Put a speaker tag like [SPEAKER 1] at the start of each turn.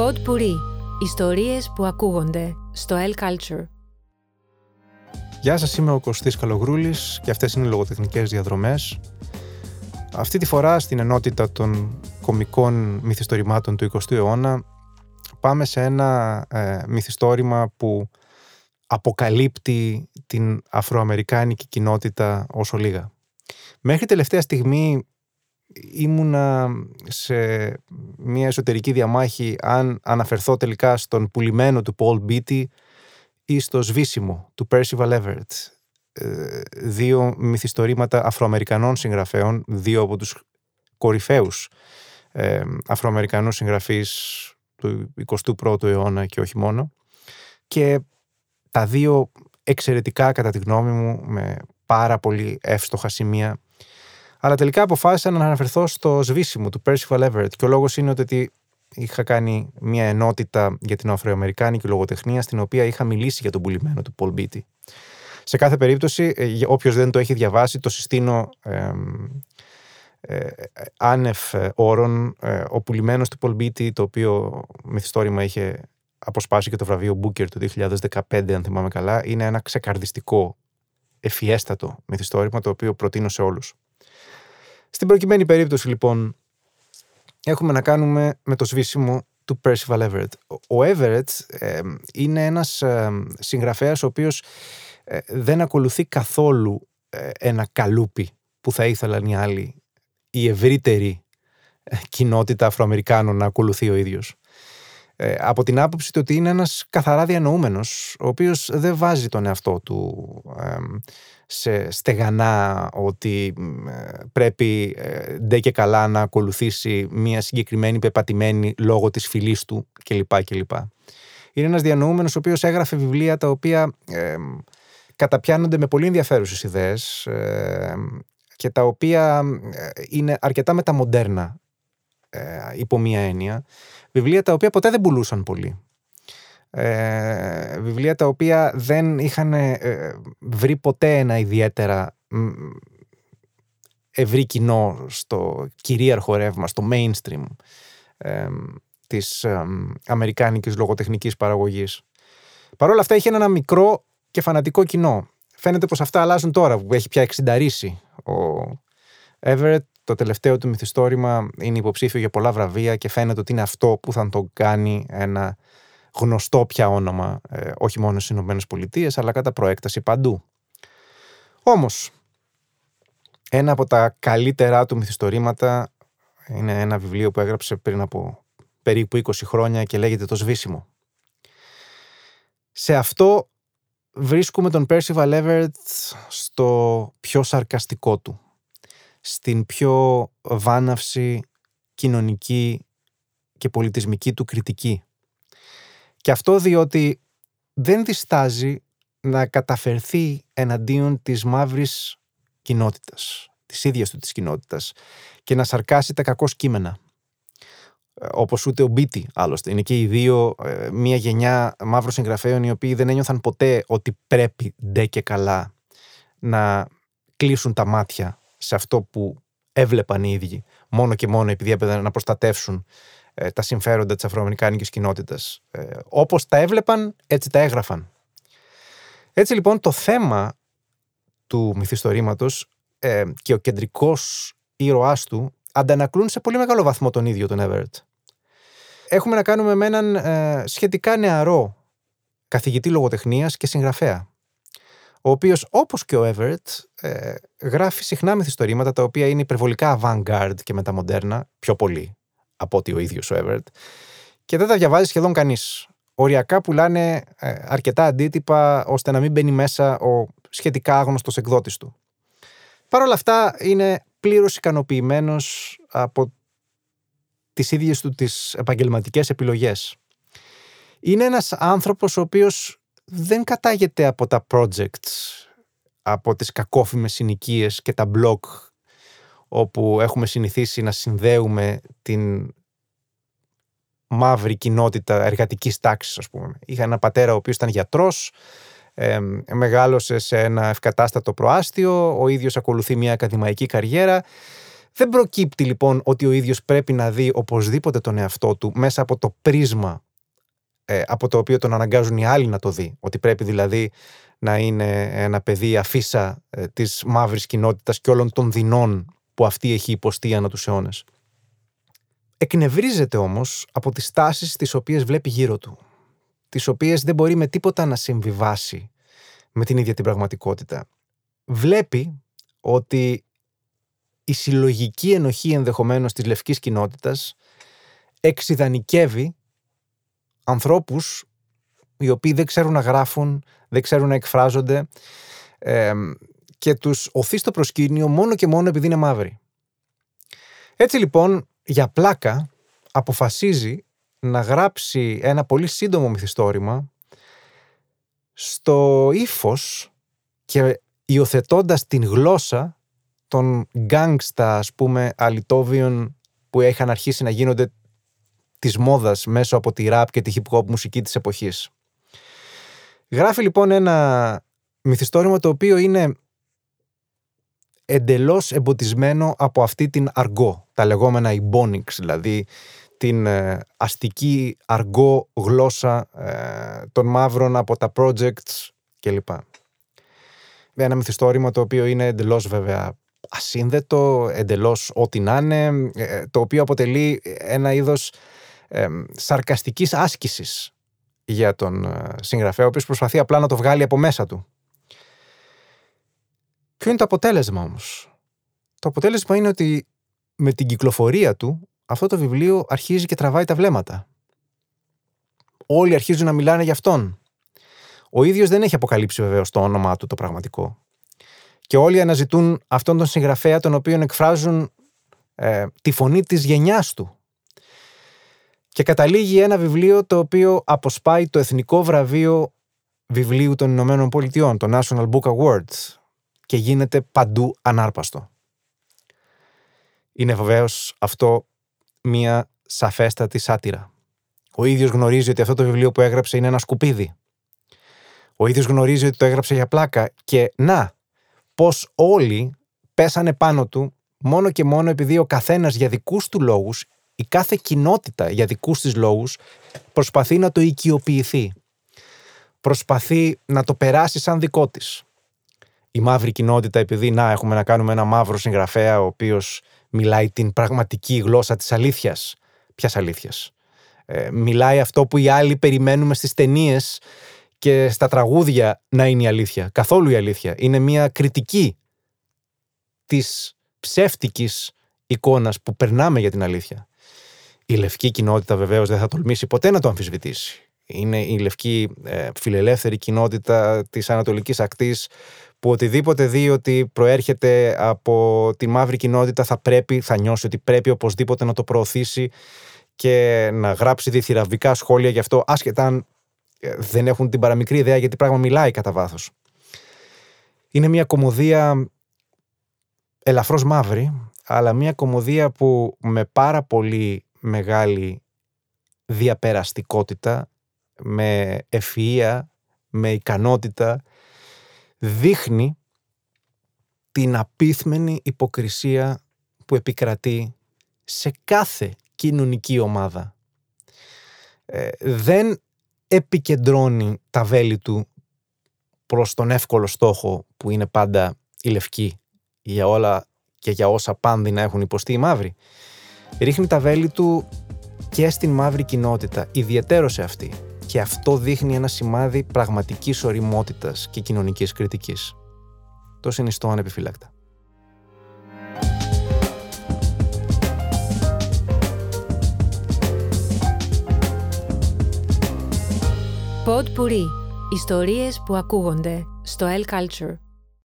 [SPEAKER 1] Pod Puri. Ιστορίες που ακούγονται στο El Culture.
[SPEAKER 2] Γεια σας, είμαι ο Κωστής Καλογρούλης και αυτές είναι οι λογοτεχνικές διαδρομές. Αυτή τη φορά στην ενότητα των κομικών μυθιστορημάτων του 20ου αιώνα πάμε σε ένα ε, μυθιστόρημα που αποκαλύπτει την αφροαμερικάνικη κοινότητα όσο λίγα. Μέχρι τελευταία στιγμή ήμουνα σε μια εσωτερική διαμάχη αν αναφερθώ τελικά στον πουλημένο του Paul Beatty ή στο σβήσιμο του Percival Everett. Ε, δύο μυθιστορήματα αφροαμερικανών συγγραφέων, δύο από τους κορυφαίους ε, αφροαμερικανούς συγγραφείς του 21ου αιώνα και όχι μόνο. Και τα δύο εξαιρετικά κατά τη γνώμη μου με πάρα πολύ εύστοχα σημεία αλλά τελικά αποφάσισα να αναφερθώ στο σβήσιμο του Percival Everett και ο λόγος είναι ότι είχα κάνει μια ενότητα για την Αφροαμερικάνικη λογοτεχνία στην οποία είχα μιλήσει για τον πουλημένο του Paul Beatty. Σε κάθε περίπτωση, ε, όποιος δεν το έχει διαβάσει, το συστήνω ε, ε, άνευ όρων. Ε, ο πουλημένος του Paul Beatty, το οποίο μυθιστόρημα είχε αποσπάσει και το βραβείο Booker του 2015, αν θυμάμαι καλά, είναι ένα ξεκαρδιστικό, εφιέστατο μυθιστόρημα, το οποίο προτείνω σε όλους. Στην προκειμένη περίπτωση λοιπόν έχουμε να κάνουμε με το σβήσιμο του Percival Everett. Ο Everett ε, είναι ένας ε, συγγραφέας ο οποίος ε, δεν ακολουθεί καθόλου ε, ένα καλούπι που θα ήθελαν οι άλλοι, η ευρύτερη κοινότητα Αφροαμερικάνων να ακολουθεί ο ίδιος. από την άποψη του ότι είναι ένας καθαρά διανοούμενος, ο οποίος δεν βάζει τον εαυτό του σε στεγανά ότι πρέπει ε, ντε και καλά να ακολουθήσει μια συγκεκριμένη πεπατημένη λόγω της φυλής του κλπ. κλπ. Είναι ένας διανοούμενος ο οποίος έγραφε βιβλία τα οποία ε, καταπιάνονται με πολύ ενδιαφέρουσες ιδέες ε, και τα οποία είναι αρκετά μεταμοντέρνα ε, υπό μία έννοια. Βιβλία τα οποία ποτέ δεν πουλούσαν πολύ ε, βιβλία τα οποία δεν είχαν ε, βρει ποτέ ένα ιδιαίτερα ευρύ κοινό στο κυρίαρχο ρεύμα, στο mainstream ε, της ε, αμερικάνικης λογοτεχνικής παραγωγής. Παρ' όλα αυτά είχε ένα μικρό και φανατικό κοινό. Φαίνεται πως αυτά αλλάζουν τώρα που έχει πια εξινταρίσει ο Everett. Το τελευταίο του μυθιστόρημα είναι υποψήφιο για πολλά βραβεία και φαίνεται ότι είναι αυτό που θα τον κάνει ένα γνωστό πια όνομα, ε, όχι μόνο στις Ηνωμένες Πολιτείες, αλλά κατά προέκταση παντού. Όμως, ένα από τα καλύτερά του μυθιστορήματα είναι ένα βιβλίο που έγραψε πριν από περίπου 20 χρόνια και λέγεται Το Σβήσιμο. Σε αυτό βρίσκουμε τον Percival Everett στο πιο σαρκαστικό του, στην πιο βάναυση κοινωνική και πολιτισμική του κριτική. Και αυτό διότι δεν διστάζει να καταφερθεί εναντίον της μαύρης κοινότητας, της ίδιας του της κοινότητας και να σαρκάσει τα κακό κείμενα. Ε, Όπως ούτε ο Μπίτι, άλλωστε. Είναι και οι δύο ε, μια γενιά μαύρων συγγραφέων οι οποίοι δεν ένιωθαν ποτέ ότι πρέπει ντε και καλά να κλείσουν τα μάτια σε αυτό που έβλεπαν οι ίδιοι, μόνο και μόνο επειδή έπρεπε να προστατεύσουν ε, τα συμφέροντα της αφροαμερικάνικης κοινότητας. Ε, όπως τα έβλεπαν, έτσι τα έγραφαν. Έτσι λοιπόν το θέμα του μυθιστορήματος ε, και ο κεντρικός ήρωάς του αντανακλούν σε πολύ μεγάλο βαθμό τον ίδιο τον Everett. Έχουμε να κάνουμε με έναν ε, σχετικά νεαρό καθηγητή λογοτεχνίας και συγγραφέα, ο οποίος όπως και ο Everett ε, γράφει συχνά μυθιστορήματα τα οποία είναι υπερβολικά avant-garde και μεταμοντέρνα, πιο πολύ από ότι ο ίδιος ο Everett. Και δεν τα διαβάζει σχεδόν κανείς. Οριακά πουλάνε ε, αρκετά αντίτυπα ώστε να μην μπαίνει μέσα ο σχετικά άγνωστος εκδότης του. Παρ' όλα αυτά είναι πλήρως ικανοποιημένος από τις ίδιες του τις επαγγελματικές επιλογές. Είναι ένας άνθρωπος ο οποίος δεν κατάγεται από τα projects, από τις κακόφημες συνοικίες και τα blog όπου έχουμε συνηθίσει να συνδέουμε την μαύρη κοινότητα εργατικής τάξης, ας πούμε. Είχα ένα πατέρα ο οποίος ήταν γιατρός, ε, μεγάλωσε σε ένα ευκατάστατο προάστιο, ο ίδιος ακολουθεί μια ακαδημαϊκή καριέρα. Δεν προκύπτει λοιπόν ότι ο ίδιος πρέπει να δει οπωσδήποτε τον εαυτό του μέσα από το πρίσμα ε, από το οποίο τον αναγκάζουν οι άλλοι να το δει. Ότι πρέπει δηλαδή να είναι ένα παιδί αφίσα ε, της μαύρης κοινότητας και όλων των δεινών που αυτή έχει υποστεί ανά τους αιώνες. Εκνευρίζεται όμως από τις τάσεις τις οποίες βλέπει γύρω του, τις οποίες δεν μπορεί με τίποτα να συμβιβάσει με την ίδια την πραγματικότητα. Βλέπει ότι η συλλογική ενοχή ενδεχομένως της λευκής κοινότητας εξειδανικεύει ανθρώπους οι οποίοι δεν ξέρουν να γράφουν, δεν ξέρουν να εκφράζονται και τους οθεί στο προσκήνιο μόνο και μόνο επειδή είναι μαύροι. Έτσι λοιπόν, για πλάκα, αποφασίζει να γράψει ένα πολύ σύντομο μυθιστόρημα στο ύφος και υιοθετώντας την γλώσσα των γκάγκστα, ας πούμε, αλυτόβιων που είχαν αρχίσει να γίνονται της μόδας μέσω από τη ραπ και τη hip hop μουσική της εποχής. Γράφει λοιπόν ένα μυθιστόρημα το οποίο είναι εντελώς εμποτισμένο από αυτή την αργό, τα λεγόμενα ebonics, δηλαδή την ε, αστική αργό γλώσσα ε, των μαύρων από τα projects κλπ. Ένα μυθιστόρημα το οποίο είναι εντελώς βέβαια ασύνδετο, εντελώς ό,τι να είναι, ε, το οποίο αποτελεί ένα είδος ε, σαρκαστικής άσκησης για τον συγγραφέα, ο οποίος προσπαθεί απλά να το βγάλει από μέσα του. Ποιο είναι το αποτέλεσμα όμως; Το αποτέλεσμα είναι ότι με την κυκλοφορία του αυτό το βιβλίο αρχίζει και τραβάει τα βλέμματα. Όλοι αρχίζουν να μιλάνε για αυτόν. Ο ίδιος δεν έχει αποκαλύψει βεβαίως το όνομά του το πραγματικό. Και όλοι αναζητούν αυτόν τον συγγραφέα τον οποίο εκφράζουν ε, τη φωνή της γενιάς του. Και καταλήγει ένα βιβλίο το οποίο αποσπάει το Εθνικό Βραβείο Βιβλίου των Ηνωμένων Πολιτειών, το National Book Awards, και γίνεται παντού ανάρπαστο. Είναι βεβαίως αυτό μία σαφέστατη σάτυρα. Ο ίδιος γνωρίζει ότι αυτό το βιβλίο που έγραψε είναι ένα σκουπίδι. Ο ίδιος γνωρίζει ότι το έγραψε για πλάκα και να, πως όλοι πέσανε πάνω του μόνο και μόνο επειδή ο καθένας για δικούς του λόγους, η κάθε κοινότητα για δικούς της λόγους προσπαθεί να το οικειοποιηθεί. Προσπαθεί να το περάσει σαν δικό της η μαύρη κοινότητα, επειδή να έχουμε να κάνουμε ένα μαύρο συγγραφέα ο οποίος μιλάει την πραγματική γλώσσα της αλήθειας. Ποιας αλήθειας; Ε, μιλάει αυτό που οι άλλοι περιμένουμε στις ταινίες και στα τραγούδια να είναι η αλήθεια. Καθόλου η αλήθεια. Είναι μια κριτική της ψεύτικης εικόνας που περνάμε για την αλήθεια. Η λευκή κοινότητα βεβαίως δεν θα τολμήσει ποτέ να το αμφισβητήσει. Είναι η λευκή ε, φιλελεύθερη κοινότητα της Ανατολικής Ακτής που οτιδήποτε δει ότι προέρχεται από τη μαύρη κοινότητα θα πρέπει, θα νιώσει ότι πρέπει οπωσδήποτε να το προωθήσει και να γράψει διθυραβικά σχόλια γι' αυτό, άσχετα αν ε, δεν έχουν την παραμικρή ιδέα γιατί πράγμα μιλάει κατά βάθος. Είναι μια κομμωδία ελαφρώς μαύρη, αλλά μια κομμωδία που με πάρα πολύ μεγάλη διαπεραστικότητα, με ευφυΐα, με ικανότητα δείχνει την απίθμενη υποκρισία που επικρατεί σε κάθε κοινωνική ομάδα. Ε, δεν επικεντρώνει τα βέλη του προς τον εύκολο στόχο που είναι πάντα η λευκή για όλα και για όσα να έχουν υποστεί οι μαύροι. Ρίχνει τα βέλη του και στην μαύρη κοινότητα, ιδιαίτερο σε αυτή και αυτό δείχνει ένα σημάδι πραγματικής οριμότητας και κοινωνικής κριτικής. Το συνιστώ ανεπιφύλακτα.
[SPEAKER 1] Pod Puri. Ιστορίες που ακούγονται στο El Culture.